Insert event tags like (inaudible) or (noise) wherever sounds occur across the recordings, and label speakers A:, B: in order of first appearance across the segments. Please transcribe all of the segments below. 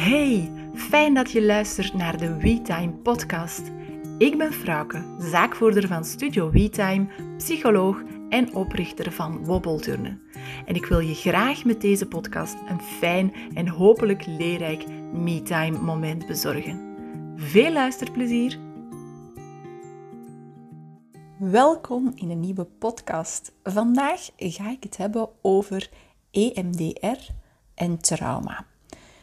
A: Hey, fijn dat je luistert naar de WeTime podcast. Ik ben Frauke, zaakvoerder van Studio WeTime, psycholoog en oprichter van Wobbelturnen. En ik wil je graag met deze podcast een fijn en hopelijk leerrijk MeTime moment bezorgen. Veel luisterplezier! Welkom in een nieuwe podcast. Vandaag ga ik het hebben over EMDR en trauma.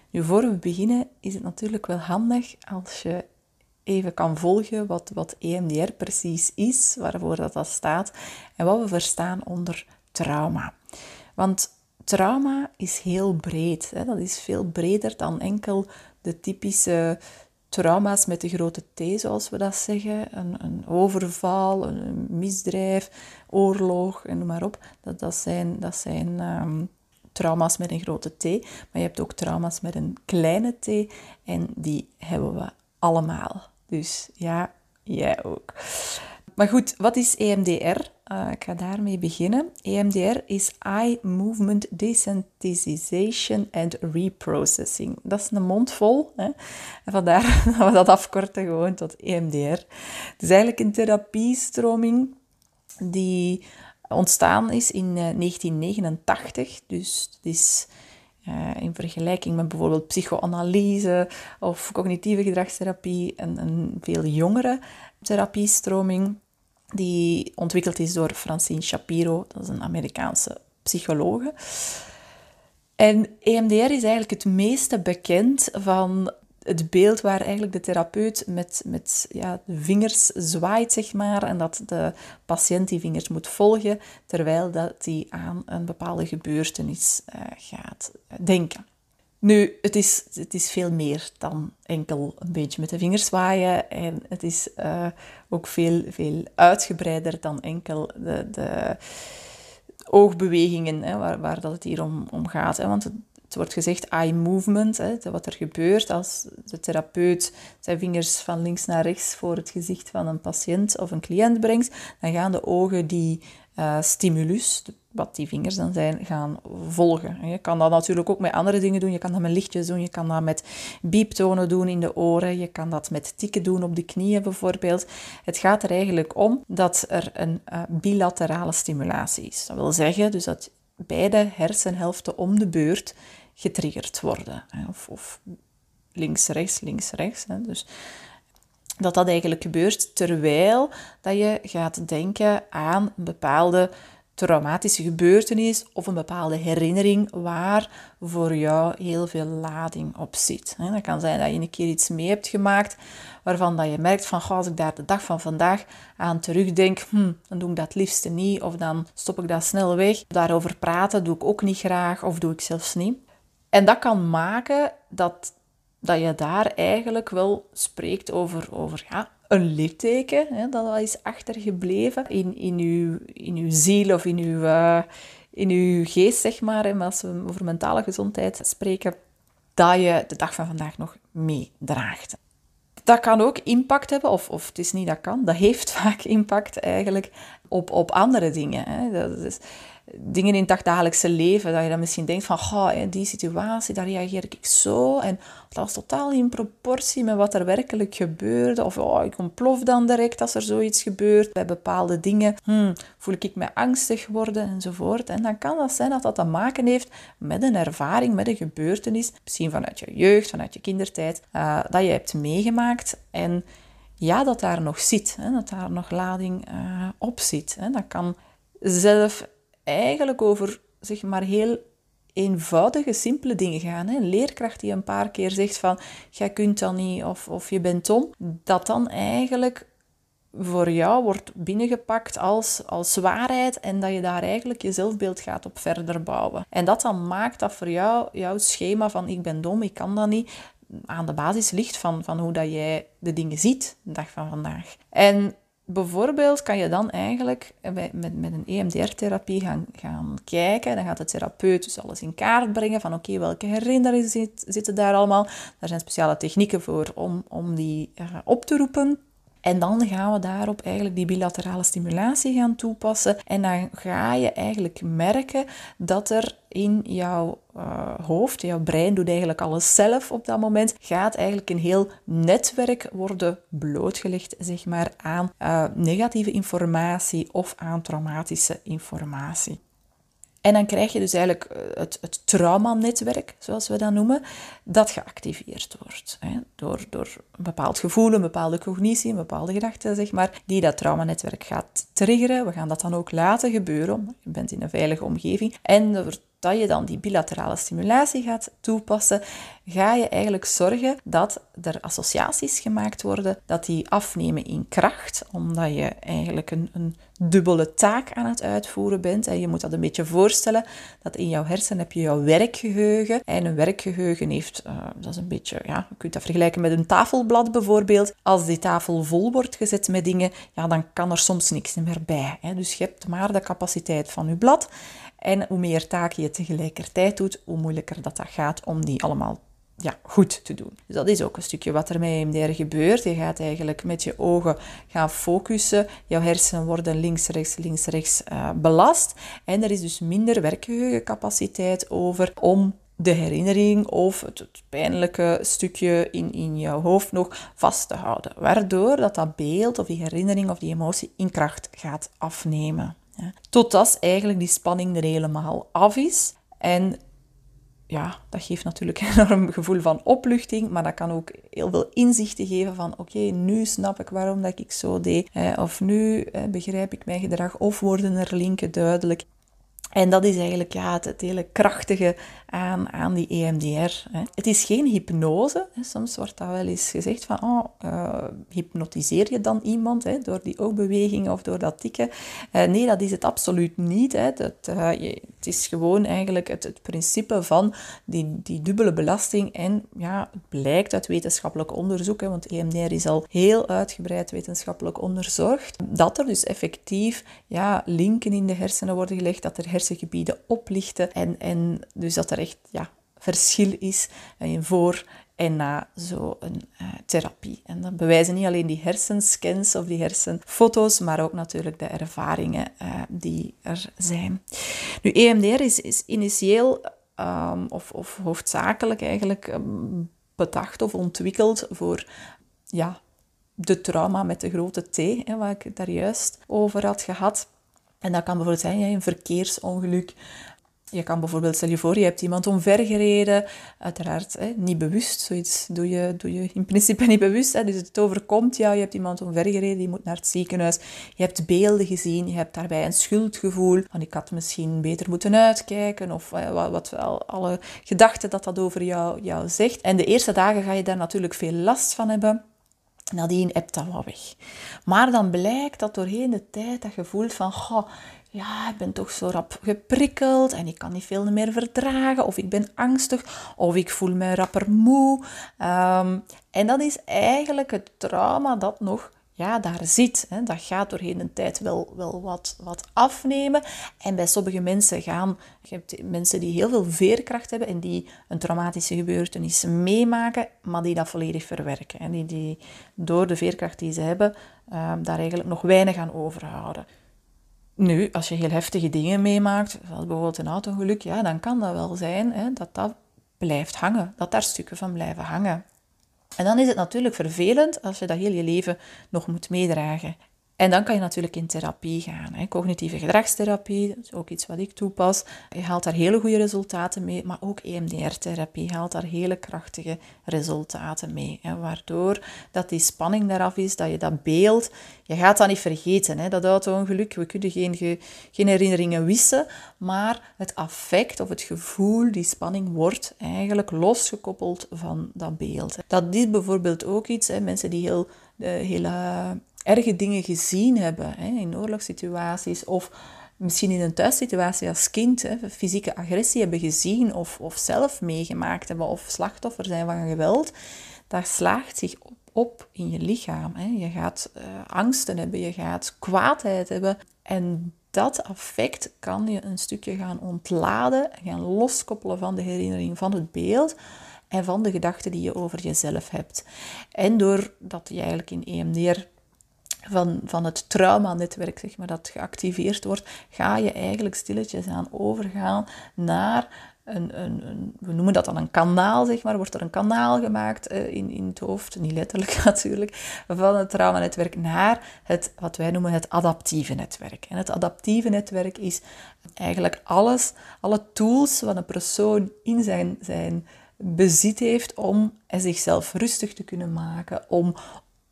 A: Nu, voor we beginnen is het natuurlijk wel handig als je even kan volgen wat, wat EMDR precies is, waarvoor dat, dat staat en wat we verstaan onder trauma. Want trauma is heel breed. Hè? Dat is veel breder dan enkel de typische trauma's met de grote T, zoals we dat zeggen. Een, een overval, een misdrijf, oorlog en noem maar op. Dat, dat zijn, dat zijn ehm, trauma's met een grote T, maar je hebt ook trauma's met een kleine T en die hebben we allemaal. Dus ja, jij ook. Maar goed, wat is EMDR? Uh, ik ga daarmee beginnen. EMDR is Eye Movement Desensitization and Reprocessing. Dat is een mond vol. Hè? En vandaar (laughs) dat we dat afkorten gewoon tot EMDR. Het is eigenlijk een therapiestroming die ontstaan is in 1989. Eh, dus het is uh, in vergelijking met bijvoorbeeld psychoanalyse of cognitieve gedragstherapie een, een veel jongere therapiestroming die ontwikkeld is door Francine Shapiro, dat is een Amerikaanse psychologe. En EMDR is eigenlijk het meeste bekend van het beeld waar eigenlijk de therapeut met, met ja, de vingers zwaait, zeg maar, en dat de patiënt die vingers moet volgen, terwijl dat hij aan een bepaalde gebeurtenis uh, gaat denken. Nu, het is, het is veel meer dan enkel een beetje met de vingers zwaaien. En het is uh, ook veel, veel uitgebreider dan enkel de, de oogbewegingen, hè, waar, waar dat het hier om, om gaat. Hè. Want het, het wordt gezegd eye movement, hè, wat er gebeurt als de therapeut zijn vingers van links naar rechts voor het gezicht van een patiënt of een cliënt brengt, dan gaan de ogen die uh, stimulus, wat die vingers dan zijn, gaan volgen. je kan dat natuurlijk ook met andere dingen doen. Je kan dat met lichtjes doen, je kan dat met bieptonen doen in de oren, je kan dat met tikken doen op de knieën bijvoorbeeld. Het gaat er eigenlijk om dat er een uh, bilaterale stimulatie is. Dat wil zeggen dus dat beide hersenhelften om de beurt getriggerd worden. Of, of links, rechts, links, rechts. Dus dat dat eigenlijk gebeurt terwijl dat je gaat denken aan een bepaalde traumatische gebeurtenis of een bepaalde herinnering waar voor jou heel veel lading op zit. Dat kan zijn dat je een keer iets mee hebt gemaakt waarvan dat je merkt van als ik daar de dag van vandaag aan terugdenk, hm, dan doe ik dat liefste niet of dan stop ik dat snel weg. Daarover praten doe ik ook niet graag of doe ik zelfs niet. En dat kan maken dat, dat je daar eigenlijk wel spreekt over, over ja, een litteken, hè, dat is achtergebleven in, in, uw, in uw ziel of in uw, uh, in uw geest, zeg maar. Als we over mentale gezondheid spreken, dat je de dag van vandaag nog meedraagt. Dat kan ook impact hebben, of, of het is niet dat kan, dat heeft (laughs) vaak impact eigenlijk op, op andere dingen. Hè. Dat is, dingen in het dagelijkse leven, dat je dan misschien denkt van, goh, in die situatie, daar reageer ik zo. En dat was totaal in proportie met wat er werkelijk gebeurde. Of oh, ik ontplof dan direct als er zoiets gebeurt. Bij bepaalde dingen hmm, voel ik me angstig worden enzovoort. En dan kan dat zijn dat dat te maken heeft met een ervaring, met een gebeurtenis. Misschien vanuit je jeugd, vanuit je kindertijd, uh, dat je hebt meegemaakt. En ja, dat daar nog zit, hè, dat daar nog lading uh, op zit. Hè. Dat kan zelf eigenlijk over zeg maar heel eenvoudige, simpele dingen gaan. Een leerkracht die een paar keer zegt van, jij kunt dat niet of, of je bent dom, dat dan eigenlijk voor jou wordt binnengepakt als, als waarheid en dat je daar eigenlijk je zelfbeeld gaat op verder bouwen. En dat dan maakt dat voor jou, jouw schema van ik ben dom, ik kan dat niet, aan de basis ligt van, van hoe dat jij de dingen ziet de dag van vandaag. En bijvoorbeeld kan je dan eigenlijk met, met een EMDR-therapie gaan, gaan kijken. Dan gaat de therapeut dus alles in kaart brengen van oké, welke herinneringen zit, zitten daar allemaal. Daar zijn speciale technieken voor om, om die uh, op te roepen. En dan gaan we daarop eigenlijk die bilaterale stimulatie gaan toepassen. En dan ga je eigenlijk merken dat er in jouw uh, hoofd, jouw brein doet eigenlijk alles zelf op dat moment, gaat eigenlijk een heel netwerk worden blootgelegd zeg maar, aan uh, negatieve informatie of aan traumatische informatie. En dan krijg je dus eigenlijk eh, het, het traumanetwerk, zoals we dat noemen, dat geactiveerd wordt. Hè, door, door een bepaald gevoel, een bepaalde cognitie, een bepaalde gedachte, zeg maar, die dat traumanetwerk gaat triggeren. We gaan dat dan ook laten gebeuren. Je bent in een veilige omgeving. En dat je dan die bilaterale stimulatie gaat toepassen, ga je eigenlijk zorgen dat er associaties gemaakt worden, dat die afnemen in kracht, omdat je eigenlijk een, een dubbele taak aan het uitvoeren bent. En je moet dat een beetje voorstellen, dat in jouw hersenen heb je jouw werkgeheugen. En een werkgeheugen heeft, uh, dat is een beetje, ja, je kunt dat vergelijken met een tafelblad bijvoorbeeld. Als die tafel vol wordt gezet met dingen, ja, dan kan er soms niks meer bij. Hè. Dus je hebt maar de capaciteit van je blad. En hoe meer taken je tegelijkertijd doet, hoe moeilijker dat, gaat om die allemaal ja, goed te doen. Dus dat is ook een stukje wat er met gebeurt. Je gaat eigenlijk met je ogen gaan focussen. Jouw hersenen worden links, rechts, links, rechts uh, belast. En er is dus minder werkgeheugencapaciteit over om de herinnering of het, pijnlijke stukje in, in jouw hoofd nog vast te houden. Waardoor dat, dat beeld of die herinnering of die emotie in kracht gaat afnemen. Ja. Totdat eigenlijk die spanning er helemaal af is. En ja, dat geeft natuurlijk (laughs) een enorm gevoel van opluchting, maar dat kan ook heel veel inzichten geven van oké, nu snap ik waarom dat ik zo deed, of nu begrijp ik mijn gedrag, of worden er linken duidelijk. En dat is eigenlijk ja, het, hele krachtige aan, aan die EMDR. Hè. Het is geen hypnose. Hè. Soms wordt dat wel eens gezegd van, oh, uh, hypnotiseer je dan iemand hè, door die oogbewegingen of door dat tikken? Uh, nee, dat is het absoluut niet. Hè. Dat, je, het is gewoon eigenlijk het, het principe van die, die dubbele belasting. En ja, het blijkt uit wetenschappelijk onderzoek, hè, want EMDR is al heel uitgebreid wetenschappelijk onderzocht, dat er dus effectief ja, linken in de hersenen worden gelegd, dat er hersengebieden oplichten en, en dus dat er echt ja, verschil is in voor en na zo'n uh, therapie. En dan bewijzen niet alleen die hersenscans of die hersenfoto's, maar ook natuurlijk de ervaringen uh, die er zijn. Nu, EMDR is, is initieel um, of, of hoofdzakelijk eigenlijk um, bedacht of ontwikkeld voor ja, de trauma met de grote T, hè, waar ik het daar juist over had gehad. En dat kan bijvoorbeeld zijn een verkeersongeluk. Je kan bijvoorbeeld, stel je voor, je hebt iemand omvergereden. Uiteraard hè, niet bewust. Zoiets doe je, doe je in principe niet bewust. Hè. Dus het overkomt jou. Je hebt iemand omvergereden, die moet naar het ziekenhuis. Je hebt beelden gezien. Je hebt daarbij een schuldgevoel. Van ik had misschien beter moeten uitkijken. Of wat, wat alle gedachten dat dat over jou, jou zegt. En de eerste dagen ga je daar natuurlijk veel last van hebben. Nadien hebt dat wel weg. Maar dan blijkt dat doorheen de tijd dat je voelt van, goh, ja, ik ben toch zo rap geprikkeld en ik kan niet veel meer verdragen, of ik ben angstig, of ik voel me rapper moe. Um, en dat is eigenlijk het trauma dat nog ja, daar zit. Hè. Dat gaat doorheen de tijd wel, wel wat, wat afnemen. En bij sommige mensen gaan, je hebt mensen die heel veel veerkracht hebben en die een traumatische gebeurtenis meemaken, maar die dat volledig verwerken. En die, die door de veerkracht die ze hebben, ehm, daar eigenlijk nog weinig aan overhouden. Nu, als je heel heftige dingen meemaakt, zoals bijvoorbeeld een auto-geluk, ja, dan kan dat wel zijn hè, dat dat blijft hangen, dat daar stukken van blijven hangen. En dan is het natuurlijk vervelend als je dat heel je leven nog moet meedragen. En dan kan je natuurlijk in therapie gaan. Hè. Cognitieve gedragstherapie, dat is ook iets wat ik toepas. Je haalt daar hele goede resultaten mee, maar ook EMDR-therapie haalt daar hele krachtige resultaten mee. Hè. Waardoor dat die spanning eraf is, dat je dat beeld, je gaat dat niet vergeten. Hè. Dat auto-ongeluk, we kunnen geen, geen herinneringen wissen, maar het affect of het gevoel, die spanning wordt eigenlijk losgekoppeld van dat beeld. Dat is bijvoorbeeld ook iets, hè, mensen die heel, de hele erge dingen gezien hebben hè, in oorlogssituaties of misschien in een thuissituatie als kind hè, fysieke agressie hebben gezien of, of zelf meegemaakt hebben of slachtoffer zijn van geweld, dat slaagt zich op, op in je lichaam. Hè. Je gaat uh, angsten hebben, je gaat kwaadheid hebben en dat affect kan je een stukje gaan ontladen, gaan loskoppelen van de herinnering van het beeld en van de gedachten die je over jezelf hebt. En doordat je eigenlijk in EMDR van, van het traumanetwerk, zeg maar, dat geactiveerd wordt, ga je eigenlijk stilletjes aan overgaan naar een, een, een, we noemen dat dan een kanaal, zeg maar, wordt er een kanaal gemaakt uh, in, in het hoofd, niet letterlijk (laughs) natuurlijk, van het traumanetwerk naar het, wat wij noemen het adaptieve netwerk. En het adaptieve netwerk is eigenlijk alles, alle tools wat een persoon in zijn, zijn bezit heeft om zichzelf rustig te kunnen maken, om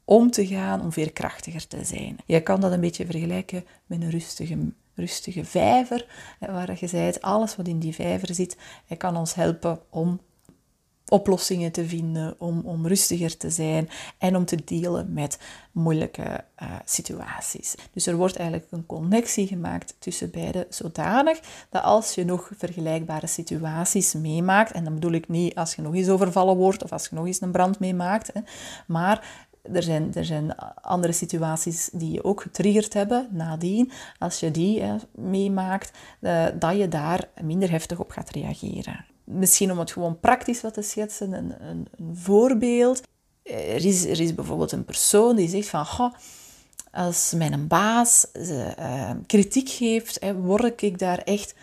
A: om te gaan, om veerkrachtiger te zijn. Je kan dat een beetje vergelijken met een rustige, rustige vijver, waar je zei, alles wat in die vijver zit, kan ons helpen om oplossingen te vinden, om, om rustiger te zijn en om te delen met moeilijke uh, situaties. Dus er wordt eigenlijk een connectie gemaakt tussen beide, zodanig dat als je nog vergelijkbare situaties meemaakt, en dan bedoel ik niet als je nog eens overvallen wordt of als je nog eens een brand meemaakt, hè, maar er zijn, er zijn andere situaties die je ook getriggerd hebben nadien. Als je die meemaakt, uh, dat je daar minder heftig op gaat reageren. Misschien om het gewoon praktisch wat te schetsen, een, een, een voorbeeld. Er is, er is bijvoorbeeld een persoon die zegt van... Als mijn baas uh, kritiek geeft, hè, word ik daar echt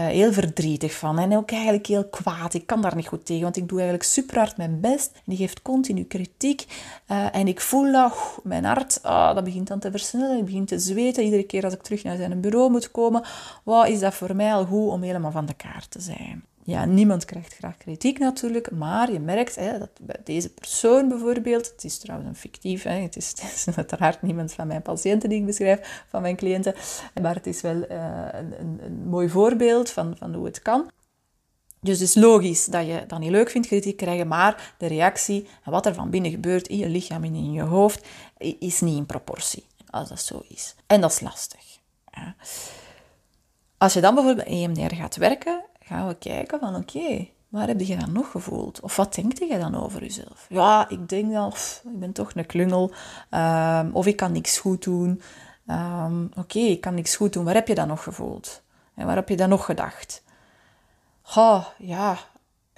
A: heel verdrietig van en ook eigenlijk heel kwaad. Ik kan daar niet goed tegen, want ik doe eigenlijk super hard mijn best. En die geeft continu kritiek. Uh, en ik voel dat, mijn hart, oh, dat begint dan te versnellen. Ik begin te zweten. Iedere keer als ik terug naar zijn bureau moet komen, wat is dat voor mij al goed om helemaal van de kaart te zijn ja, niemand krijgt graag kritiek natuurlijk, maar je merkt hè, dat bij deze persoon bijvoorbeeld, het is trouwens een fictief, hè, het, is, (laughs) het is uiteraard niemand van mijn patiënten die ik beschrijf, van mijn cliënten, maar het is wel uh, een, een, een, mooi voorbeeld van, van hoe het kan. Dus het is logisch dat je dat niet leuk vindt, kritiek krijgen, maar de reactie en wat er van binnen gebeurt in je lichaam en in je hoofd, is niet in proportie, als dat zo is. En dat is lastig. Als je dan bijvoorbeeld bij EMDR gaat werken, gaan we kijken van oké, waar heb je dan nog gevoeld? Of wat denk je dan over jezelf? Ja, ik denk dan, ik ben toch een klungel. Um, of ik kan niks goed doen. Um, oké, ik kan niks goed doen. Waar heb je dan nog gevoeld? En waar heb je dan nog gedacht? Oh, ja,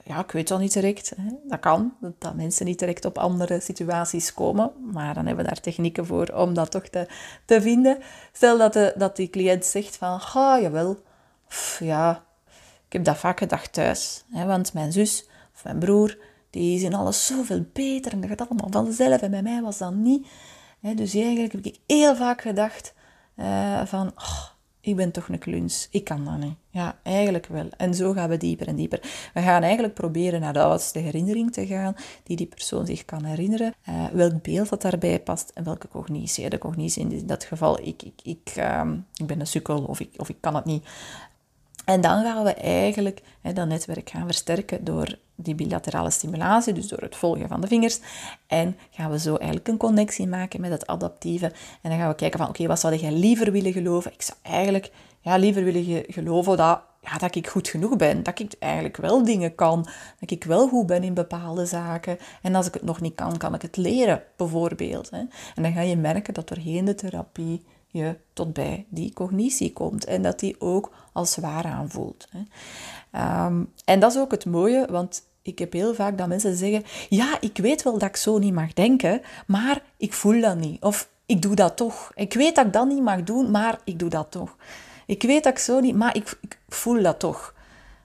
A: ja, ik weet wel niet direct. Hè. Dat kan, dat mensen niet direct op andere situaties komen. Maar dan hebben we daar technieken voor om dat toch te, te vinden. Stel dat, de, dat die cliënt zegt van, oh, jawel, ja, ik heb dat vaak gedacht thuis. Hè, want mijn zus of mijn broer, die is in alles zoveel beter. En dat gaat allemaal vanzelf. En bij mij was dat niet. Hè, dus eigenlijk heb ik heel vaak gedacht uh, van... Oh, ik ben toch een kluns. Ik kan dat niet. Ja, eigenlijk wel. En zo gaan we dieper en dieper. We gaan eigenlijk proberen naar de oudste herinnering te gaan, die die persoon zich kan herinneren. Uh, welk beeld dat daarbij past en welke cognitie. De cognitie in dat geval, ik, ik, ik, uh, ik ben een sukkel of ik, of ik kan het niet. En dan gaan we eigenlijk hè, dat netwerk gaan versterken door die bilaterale stimulatie, dus door het volgen van de vingers. En gaan we zo eigenlijk een connectie maken met het adaptieve. En dan gaan we kijken van, oké, wat zou jij liever willen geloven? Ik zou eigenlijk ja, liever willen geloven dat, ja, dat ik goed genoeg ben. Dat ik eigenlijk wel dingen kan. Dat ik wel goed ben in bepaalde zaken. En als ik het nog niet kan, kan ik het leren, bijvoorbeeld. Hè. En dan ga je merken dat doorheen de therapie je tot bij die cognitie komt en dat die ook als waar aanvoelt. Um, en dat is ook het mooie, want ik heb heel vaak dat mensen zeggen: Ja, ik weet wel dat ik zo niet mag denken, maar ik voel dat niet. Of ik doe dat toch. Ik weet dat ik dat niet mag doen, maar ik doe dat toch. Ik weet dat ik zo niet, maar ik, ik voel dat toch.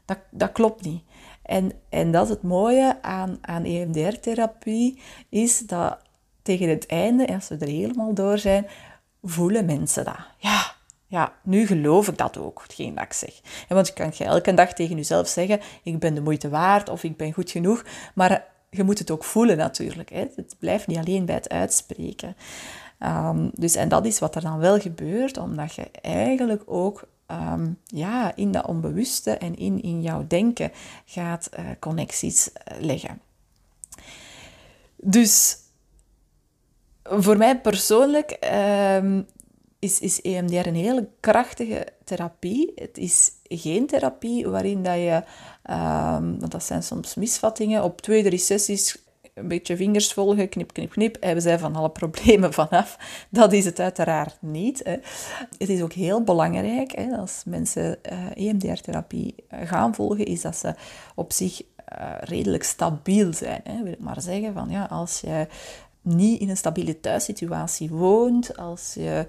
A: Dat, dat klopt niet. En, en dat is het mooie aan, aan EMDR-therapie, is dat tegen het einde, als we er helemaal door zijn, voelen mensen dat. Ja, ja, nu geloof ik dat ook, hetgeen dat ik zeg. En want je kan je elke dag tegen jezelf zeggen, ik ben de moeite waard of ik ben goed genoeg. Maar je moet het ook voelen natuurlijk. Hè. Het blijft niet alleen bij het uitspreken. Um, dus, en dat is wat er dan wel gebeurt, omdat je eigenlijk ook um, ja, in dat onbewuste en in, in jouw denken gaat uh, connecties uh, leggen. Dus voor mij persoonlijk um, is, is EMDR een hele krachtige therapie. Het is geen therapie waarin dat je, um, want dat zijn soms misvattingen, op twee, drie sessies een beetje vingers volgen, knip, knip, knip, hebben zij van alle problemen vanaf. Dat is het uiteraard niet. Hè. Het is ook heel belangrijk, hè, als mensen uh, eh, EMDR-therapie eh, gaan volgen, is dat ze op zich uh, redelijk stabiel zijn. Hè. Wil ik maar zeggen, van ja, als je niet in een stabiele thuissituatie woont, als je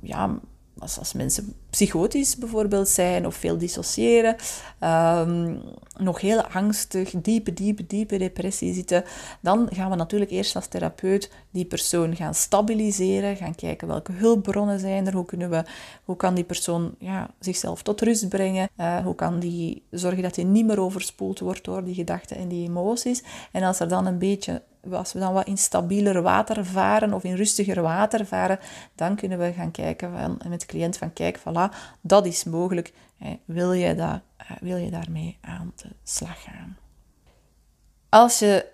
A: ja, als, mensen psychotisch bijvoorbeeld zijn of veel dissociëren, um, nog heel angstig, diepe, diepe, diepe depressie zitten, dan gaan we natuurlijk eerst als therapeut die persoon gaan stabiliseren, gaan kijken welke hulpbronnen zijn er, hoe, kunnen we, hoe kan die persoon ja, zichzelf tot rust brengen, uh, hoe kan die zorgen dat hij niet meer overspoeld wordt door die gedachten en die emoties. En als er dan een beetje als we dan wat in stabieler water varen of in rustiger water varen, dan kunnen we gaan kijken van, met de cliënt van kijk, voilà, dat is mogelijk. Wil je, dat, eh, wil je daarmee aan de slag gaan? Als je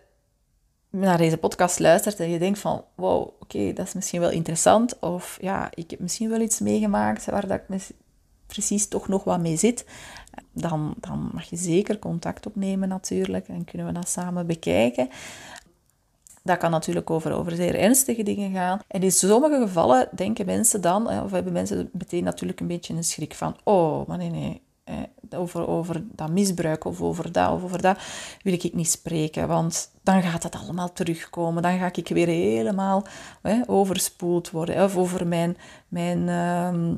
A: naar deze podcast luistert en je denkt van, wow, oké, dat is misschien wel interessant, of ja, ik heb misschien wel iets meegemaakt waar dat ik precies toch nog wat mee zit, dan, dan mag je zeker contact opnemen natuurlijk en kunnen we dat samen bekijken. Dat kan natuurlijk over, over zeer ernstige dingen gaan. En in sommige gevallen denken mensen dan, of hebben mensen meteen natuurlijk een beetje een schrik van, oh, maar nee, nee, over, over dat misbruik of over dat of over dat wil ik niet spreken, want dan gaat het allemaal terugkomen. Dan ga ik weer helemaal hè, overspoeld worden. Of over mijn, mijn, ehm,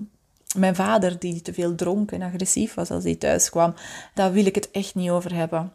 A: mijn vader die te veel dronk en agressief was als hij thuis kwam. Daar wil ik het echt niet over hebben.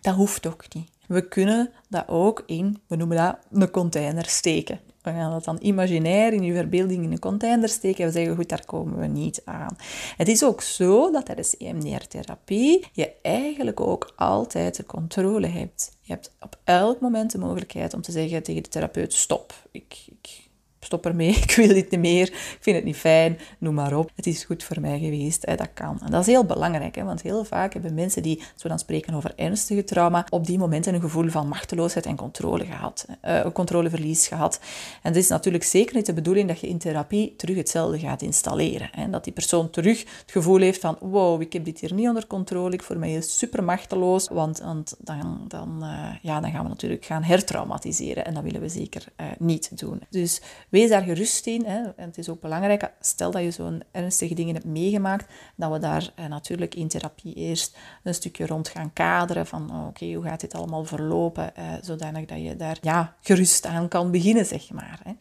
A: Dat hoeft ook niet. We kunnen dat ook in, we noemen dat, een container steken. We gaan dat dan imaginair in je verbeelding in een container steken en we zeggen, goed, daar komen we niet aan. Het is ook zo dat tijdens EMDR-therapie je eigenlijk ook altijd de controle hebt. Je hebt op elk moment de mogelijkheid om te zeggen tegen de therapeut, stop, ik, ik stop ermee, (laughs) ik wil dit niet meer, ik vind het niet fijn, noem maar op. Het is goed voor mij geweest, hè, dat kan. En dat is heel belangrijk, hè, want heel vaak hebben mensen die, als we dan spreken over ernstige trauma, op die momenten een gevoel van machteloosheid en controle gehad, uh, controleverlies gehad. En het is natuurlijk zeker niet de bedoeling dat je in therapie terug hetzelfde gaat installeren. Hè, dat die persoon terug het gevoel heeft van, wow, ik heb dit hier niet onder controle, ik voel mij super machteloos, want, dan, dan, uh, ja, dan gaan we natuurlijk gaan hertraumatiseren en dat willen we zeker uh, niet doen. Dus wees daar gerust in. Hè. En het is ook belangrijk, stel dat je zo'n ernstige dingen hebt meegemaakt, dat we daar eh, natuurlijk in therapie eerst een stukje rond gaan kaderen van oh, oké, hoe gaat dit allemaal verlopen, eh, zodanig dat je daar ja, gerust aan kan beginnen, zeg maar. Hè.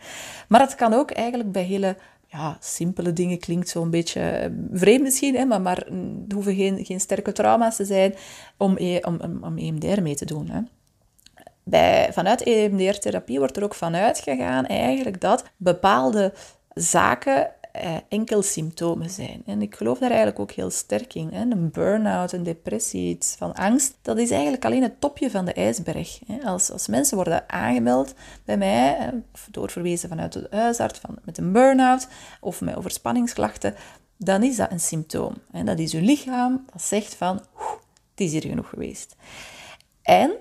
A: Maar het kan ook eigenlijk bij hele ja, simpele dingen klinkt zo'n beetje eh, vreemd misschien, hè, maar, maar het hoeven geen, geen sterke trauma's te zijn om, e, om, om, om EMDR mee te doen. Hè bij, vanuit EMDR-therapie wordt er ook vanuit gegaan eigenlijk dat bepaalde zaken eh, enkel symptomen zijn. En ik geloof daar eigenlijk ook heel sterk in. Hè. Een burn-out, een depressie, iets van angst, dat is eigenlijk alleen het topje van de ijsberg. Hè. Als, als mensen worden aangemeld bij mij, doorverwezen vanuit de huisarts van, met een burn-out of met overspanningsklachten, dan is dat een symptoom. Hè. Dat is uw lichaam dat zegt van, het is hier genoeg geweest. En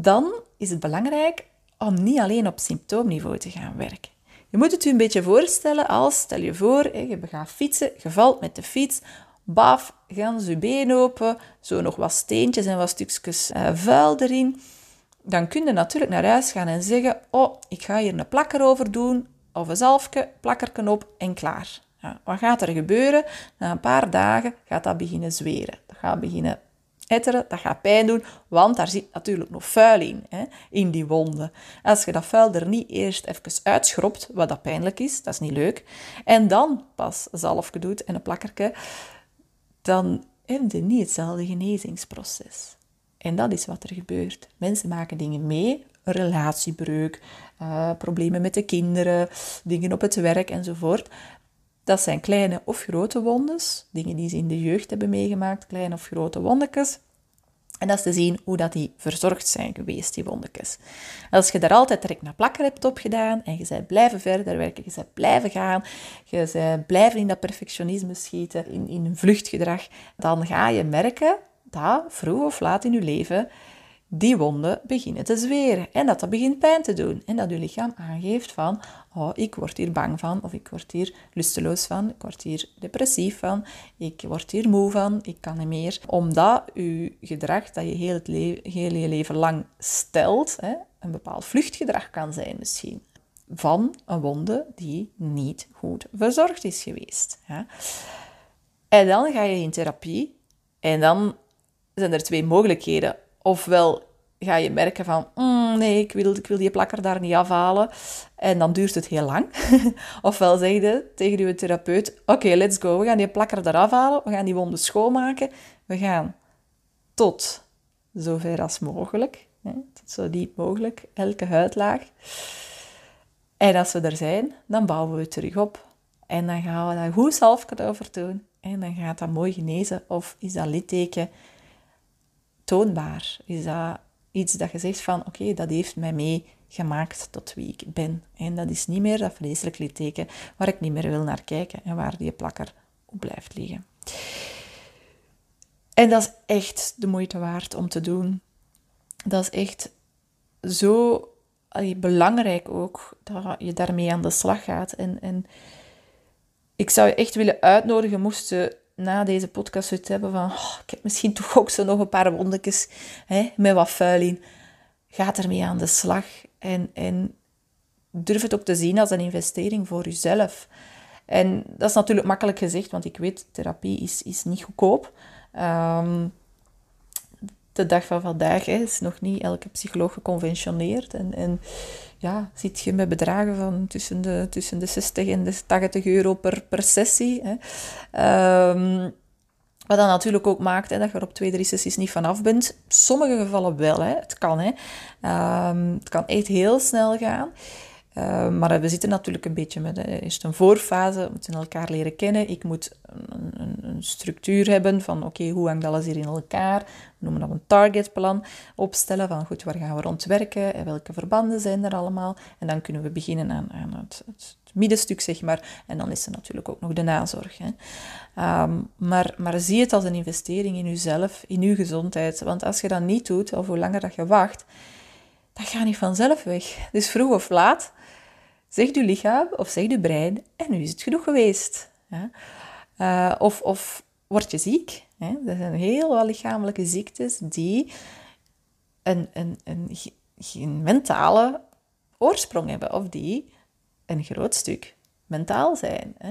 A: dan is het belangrijk om niet alleen op symptoomniveau te gaan werken. Je moet het je een beetje voorstellen als, stel je voor, je gaat fietsen, je valt met de fiets, baf, gaan je been open, zo nog wat steentjes en wat stukjes uh, vuil erin. Dan kun je natuurlijk naar huis gaan en zeggen, oh, ik ga hier een plakker over doen, of een zalfje, plakkerken op en klaar. Ja, wat gaat er gebeuren? Na een paar dagen gaat dat beginnen zweren. Dat gaat beginnen etteren, dat gaat pijn doen, want daar zit natuurlijk nog vuil in, hè, in die wonden. Als je dat vuil er niet eerst even uitschropt, wat dat pijnlijk is, dat is niet leuk, en dan pas zalfje doet en een plakkerke, dan heb je niet hetzelfde genezingsproces. En dat is wat er gebeurt. Mensen maken dingen mee, relatiebreuk, uh, problemen met de kinderen, dingen op het werk enzovoort. Dat zijn kleine of grote wondes, dingen die ze in de jeugd hebben meegemaakt, kleine of grote wondetjes. En dat is te zien hoe dat die verzorgd zijn geweest, die wondetjes. Als je daar altijd direct naar plakker hebt opgedaan en je bent blijven verder werken, je bent blijven gaan, je bent blijven in dat perfectionisme schieten, in, in een vluchtgedrag, dan ga je merken dat vroeg of laat in je leven die wonden beginnen te zweren en dat dat begint pijn te doen. En dat je lichaam aangeeft van, oh, ik word hier bang van, of ik word hier lusteloos van, ik word hier depressief van, ik word hier moe van, ik kan niet meer. Omdat je gedrag dat je heel, het heel je leven lang stelt, hè, een bepaald vluchtgedrag kan zijn misschien, van een wonde die niet goed verzorgd is geweest. En dan ga je in therapie en dan zijn er twee mogelijkheden ofwel ga je merken van, mm, nee, ik wil, ik wil die plakker daar niet afhalen. En dan duurt het heel lang. (laughs) Ofwel zeg je tegen je therapeut, oké, let's go. We gaan die plakker eraf halen. We gaan die wonden schoonmaken. We gaan tot zover als mogelijk. Hè, tot zo diep mogelijk. Elke huidlaag. En als we er zijn, dan bouwen we het terug op. En dan gaan we daar goed zelf over doen. En dan gaat dat mooi genezen. Of is dat litteken toonbaar? Is dat iets dat je zegt van, oké, dat heeft mij meegemaakt tot wie ik ben. En dat is niet meer dat vreselijk litteken waar ik niet meer wil naar kijken en waar die plakker op blijft liggen. En dat is echt de moeite waard om te doen. Dat is echt zo belangrijk ook dat je daarmee aan de slag gaat. En, en ik zou je echt willen uitnodigen, moest je na deze podcast het hebben van, oh, ik heb misschien toch ook zo nog een paar wondetjes hè, met wat vuil in. Ga ermee aan de slag en, en durf het ook te zien als een investering voor jezelf. En dat is natuurlijk makkelijk gezegd, want ik weet, therapie is, is niet goedkoop. Um, de dag van vandaag is nog niet elke psycholoog geconventioneerd. En, en ja, zit je met bedragen van tussen de, tussen de 60 en de 80 euro per, per sessie. Hè. Um, wat dat natuurlijk ook maakt hè, dat je er op twee, drie sessies niet vanaf bent. Sommige gevallen wel, hè. het kan. Hè. Um, het kan echt heel snel gaan. Uh, maar we zitten natuurlijk een beetje met eerst een voorfase. We moeten elkaar leren kennen. Ik moet een, structuur hebben van oké, hoe hangt alles hier in elkaar? We noemen dat een targetplan opstellen van goed, waar gaan we rond werken en welke verbanden zijn er allemaal. En dan kunnen we beginnen aan, aan het, het, middenstuk, zeg maar. En dan is er natuurlijk ook nog de nazorg. Hè. Um, maar, maar zie het als een investering in jezelf, in je gezondheid. Want als je dat niet doet, of hoe langer dat je wacht, dat gaat niet vanzelf weg. Dus vroeg of laat zegt uw lichaam of zegt uw brein, en nu is het genoeg geweest. Ja? Uh, of, of word je ziek. Hè? Er zijn heel wat lichamelijke ziektes die een, een, een, mentale oorsprong hebben, of die een groot stuk mentaal zijn. Hè?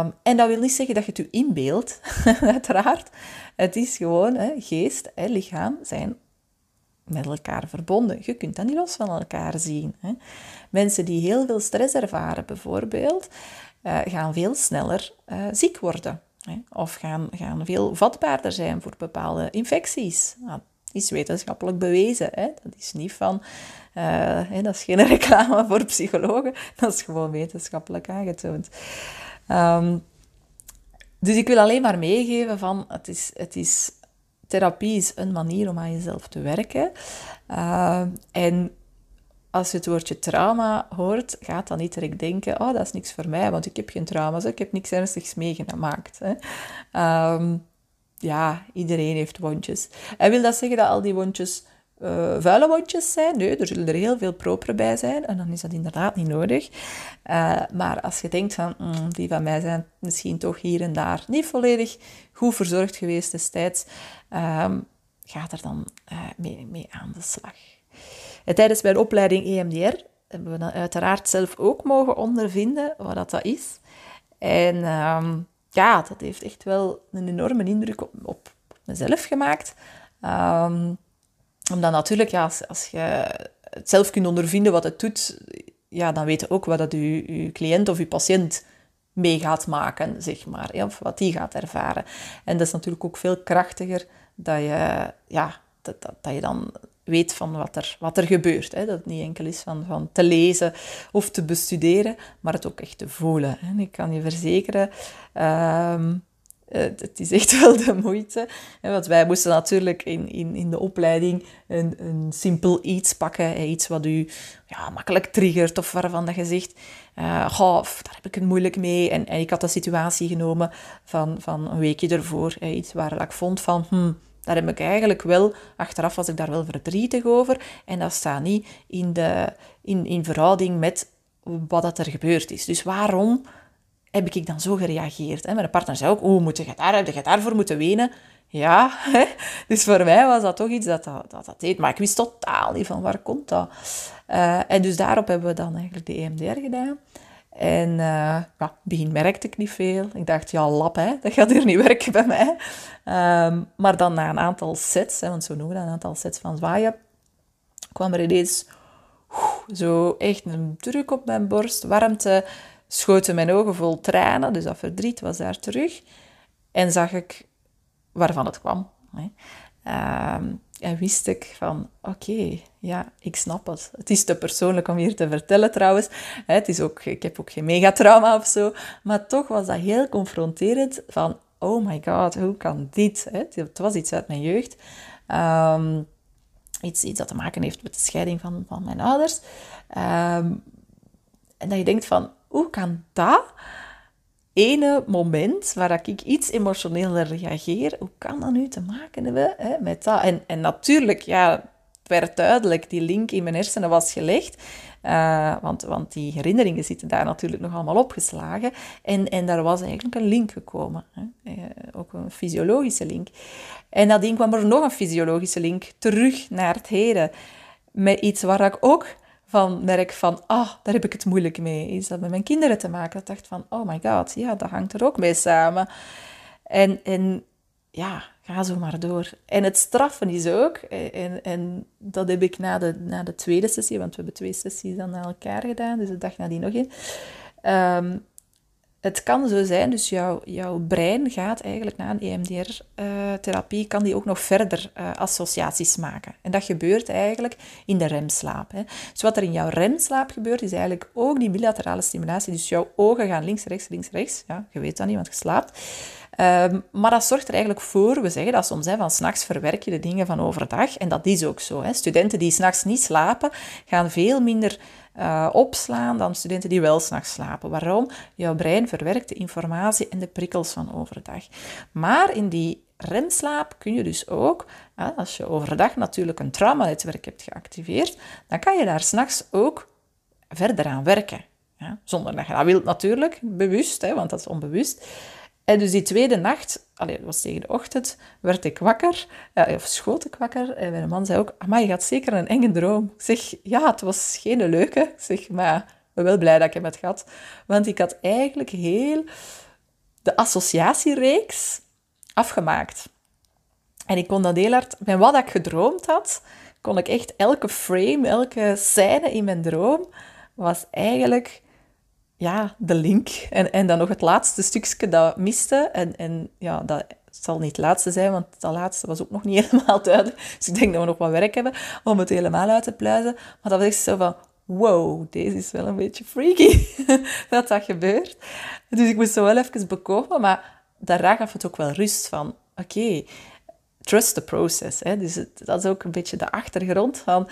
A: Um, en dat wil niet zeggen dat je het je inbeeldt, (laughs) uiteraard. Het is gewoon, hè, geest en lichaam zijn met elkaar verbonden. Je kunt dat niet los van elkaar zien. Hè. Mensen die heel veel stress ervaren, bijvoorbeeld, gaan veel sneller uh, ziek worden. Of gaan, gaan veel vatbaarder zijn voor bepaalde infecties. Nou, dat is wetenschappelijk bewezen. Hè. Dat is niet van... Hè, dat is geen (laughs) reclame voor psychologen. Dat is gewoon wetenschappelijk aangetoond. Um, dus ik wil alleen maar meegeven van... Het is, het is therapie is een manier om aan jezelf te werken. Uh, en als je het woordje trauma hoort, gaat dan niet direct denken, oh, dat is niks voor mij, want ik heb geen trauma's, ik heb niks ernstigs meegemaakt. Hè. Um, ja, iedereen heeft wondjes. En wil dat zeggen dat al die wondjes uh, vuile wondjes zijn? Nee, er zullen er heel veel propere bij zijn en dan is dat inderdaad niet nodig. Uh, maar als je denkt van, mm, die van mij zijn misschien toch hier en daar niet volledig goed verzorgd geweest destijds, um, gaat er dan uh, mee, mee, aan de slag. En tijdens mijn opleiding EMDR hebben we dan uiteraard zelf ook mogen ondervinden wat dat, dat is. En um, ja, dat heeft echt wel een enorme indruk op, op mezelf gemaakt. Um, omdat natuurlijk, ja, als, je het zelf kunt ondervinden wat het doet, ja, dan weet je ook wat dat je, cliënt of je patiënt mee gaat maken, zeg maar. of wat die gaat ervaren. En dat is natuurlijk ook veel krachtiger dat je, ja, dat, dat je dan weet van wat er, wat er gebeurt. Hè. Dat het niet enkel is van, van te lezen of te bestuderen, maar het ook echt te voelen. En ik kan je verzekeren, ehm, het is echt (laughs) wel de moeite. Want wij moesten natuurlijk in, in, in de opleiding een, een simpel iets pakken. Iets wat u ja, makkelijk triggert of waarvan dat je zegt... Uh, daar heb ik het moeilijk mee. En, en ik had de situatie genomen van, van een weekje ervoor. Iets waar ik vond van... Hmm, daar heb ik eigenlijk wel, achteraf was ik daar wel verdrietig over. En dat staat niet in, de, in, in verhouding met wat dat er gebeurd is. Dus waarom heb ik dan zo gereageerd? Hè? Mijn partner zei ook, oh, moet je daar, heb je daarvoor moeten wenen? Ja, hè? dus voor mij was dat toch iets dat dat, dat, deed. Maar ik wist totaal niet van waar komt dat. Uh, en dus daarop hebben we dan eigenlijk de EMDR gedaan. En uh, ja, begin merkte ik niet veel. Ik dacht, ja, lap, hè, dat gaat hier niet werken bij mij. Um, maar dan na een aantal sets, hè, want zo noemen we dat, een aantal sets van zwaaien, kwam er ineens zo echt een druk op mijn borst, warmte, schoten mijn ogen vol tranen, dus dat verdriet was daar terug. En zag ik waarvan het kwam. Hè. Ehm, en wist ik van, oké, ja, ik snap het. Het is te persoonlijk om hier te vertellen trouwens. Het is ook, ik heb ook geen megatrauma of zo. Maar toch was dat heel confronterend van, oh my god, hoe kan dit? Het was iets uit mijn jeugd. Um, iets, iets dat te maken heeft met de scheiding van, van mijn ouders. Ehm, en dat je denkt van, hoe kan dat ene moment waar ik iets emotioneler reageer, hoe kan dat nu te maken hebben hè, met dat? En, en natuurlijk, ja, het werd duidelijk, die link in mijn hersenen was gelegd. Uh, want, want die herinneringen zitten daar natuurlijk nog allemaal opgeslagen. En, en daar was eigenlijk een link gekomen. Hè? Uh, ook een fysiologische link. En nadien kwam er nog een fysiologische link terug naar het heden. Met iets waar ik ook van merk van, ah, daar heb ik het moeilijk mee. Is dat met mijn kinderen te maken? Ik dacht van, oh my god, ja, dat hangt er ook mee samen. En, en ja, ga zo maar door. En het straffen is ook, en, en dat heb ik na de, na de tweede sessie, want we hebben twee sessies dan na elkaar gedaan, dus de dag nadien nog één. Um, het kan zo zijn, dus jouw, jouw brein gaat eigenlijk na een EMDR-therapie, kan die ook nog verder uh, associaties maken. En dat gebeurt eigenlijk in de remslaap. Hè. Dus wat er in jouw remslaap gebeurt, is eigenlijk ook die bilaterale stimulatie. Dus jouw ogen gaan links, rechts, links, rechts. Ja, je weet dat niet, want je slaapt. Um, maar dat zorgt er eigenlijk voor, we zeggen dat soms, hè, van s'nachts verwerk je de dingen van overdag. En dat is ook zo. Studenten die s'nachts niet slapen, gaan veel minder uh, opslaan dan studenten die wel s'nachts slapen. Waarom? Jouw brein verwerkt de informatie en de prikkels van overdag. Maar in die remslaap kun je dus ook, als je overdag natuurlijk een traumanetwerk hebt geactiveerd, dan kan je daar s'nachts ook verder aan werken. Zonder dat je dat wilt natuurlijk, bewust, hè, want dat is onbewust. En dus die tweede nacht, allee, het was tegen de ochtend, werd ik wakker, uh, of schoot ik wakker. En mijn man zei ook, maar je had zeker een enge droom. Ik zeg, ja, het was geen leuke. Ik zeg, maar wel blij dat ik hem het gehad. Want ik had eigenlijk heel de associatiereeks afgemaakt. En ik kon dat heel hard, met wat ik gedroomd had, kon ik echt elke frame, elke scène in mijn droom, was eigenlijk ja, de link. En, en dan nog het laatste stukje dat miste. En, en ja, dat zal niet het laatste zijn, want dat laatste was ook nog niet (laughs) helemaal duidelijk. Dus ik denk dat we nog wat werk hebben om het helemaal uit te pluizen. Maar dat was echt zo van, wow, deze is wel een beetje freaky (laughs) dat dat gebeurt. Dus ik moest zo wel even bekomen, maar daar gaf het ook wel rust van, oké, trust the process. Hè? Dus dat is ook een beetje de achtergrond van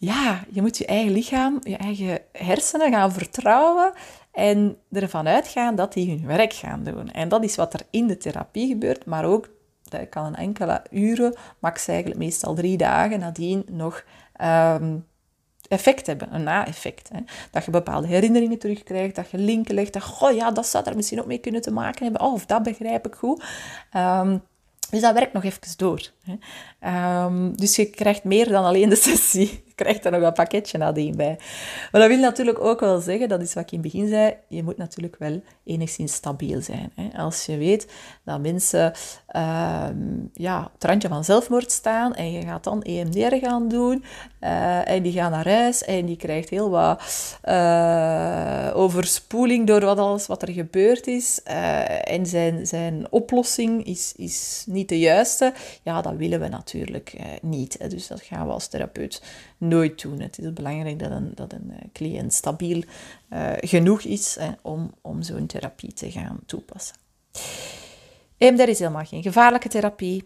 A: ja, je moet je eigen lichaam, je eigen hersenen gaan vertrouwen en ervan uitgaan dat die hun werk gaan doen. En dat is wat er in de therapie gebeurt, maar ook, dat kan een enkele uren, max eigenlijk meestal drie dagen nadien nog um, effect hebben, een na-effect. Dat je bepaalde herinneringen terugkrijgt, dat je linken legt, dat, oh ja, dat zou er misschien ook mee kunnen te maken hebben, oh, of dat begrijp ik goed. Um, dus dat werkt nog even door. Hè. Um, dus je krijgt meer dan alleen de sessie. Krijgt er nog een pakketje nadien bij. Maar dat wil natuurlijk ook wel zeggen, dat is wat ik in het begin zei, je moet natuurlijk wel enigszins stabiel zijn. Hè. Als je weet dat mensen uh, ja, op het randje van zelfmoord staan en je gaat dan EMDR gaan doen uh, en die gaan naar huis en die krijgt heel wat uh, overspoeling door wat alles wat er gebeurd is eh, en zijn, zijn oplossing is, is niet de juiste, ja, dat willen we natuurlijk niet. Dus dat gaan we als therapeut nooit doen. Het is belangrijk dat een, dat een eh, cliënt stabiel uh, genoeg is om, om zo'n therapie te gaan toepassen. EMDR is helemaal geen gevaarlijke therapie.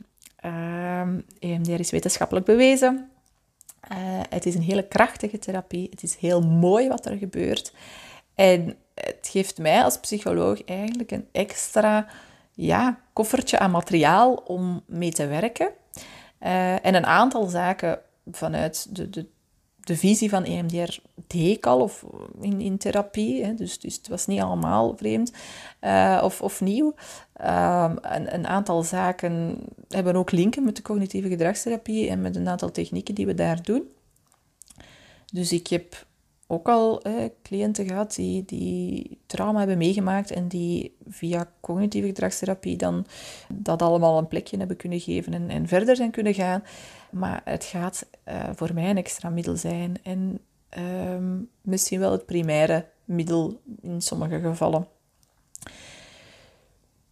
A: EMDR is wetenschappelijk bewezen. het is een hele krachtige therapie. Het is heel mooi wat er gebeurt. En het geeft mij als psycholoog eigenlijk een extra ja, koffertje aan materiaal om mee te werken. Uh, en een aantal zaken vanuit de, de, de visie van EMDR deed al of in, in therapie. Hè, dus, dus het was niet allemaal vreemd uh, of, of nieuw. Uh, een, een, aantal zaken hebben ook linken met de cognitieve gedragstherapie en met een aantal technieken die we daar doen. Dus ik heb ook al cliënten gehad die, die trauma hebben meegemaakt en die via cognitieve gedragstherapie dan dat allemaal een plekje hebben kunnen geven en, en verder zijn kunnen gaan. Maar het gaat uh, voor mij een extra middel zijn. En ehm, misschien wel het primaire middel in sommige gevallen.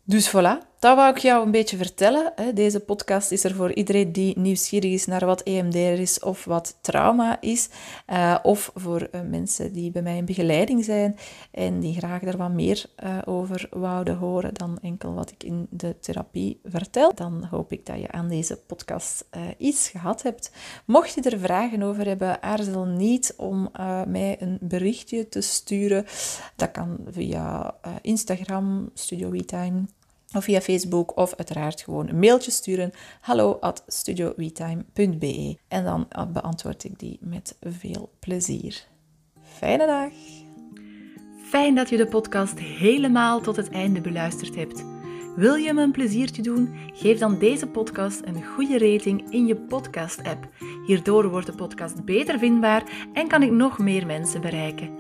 A: Dus voilà, dat wou ik jou een beetje vertellen. Deze podcast is er voor iedereen die nieuwsgierig is naar wat EMDR is of wat trauma is. Uh, of voor uh, mensen die bij mij in begeleiding zijn en die graag er wat meer uh, over wouden horen dan enkel wat ik in de therapie vertel. Dan hoop ik dat je aan deze podcast iets gehad hebt. Mocht je er vragen over hebben, aarzel niet om mij een berichtje te sturen. Dat kan via Instagram, Studio WeTime of via Facebook of uiteraard gewoon een mailtje sturen. Hallo at studiowetime.be En dan beantwoord ik die met veel plezier. Fijne dag!
B: Fijn dat je de podcast helemaal tot het einde beluisterd hebt. Wil je me een pleziertje doen? Geef dan deze podcast een goede rating in je podcast-app. Hierdoor wordt de podcast beter vindbaar en kan ik nog meer mensen bereiken.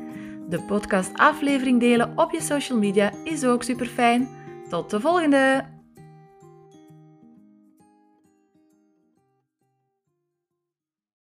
B: De podcast-aflevering delen op je social media is ook super fijn. Tot de volgende!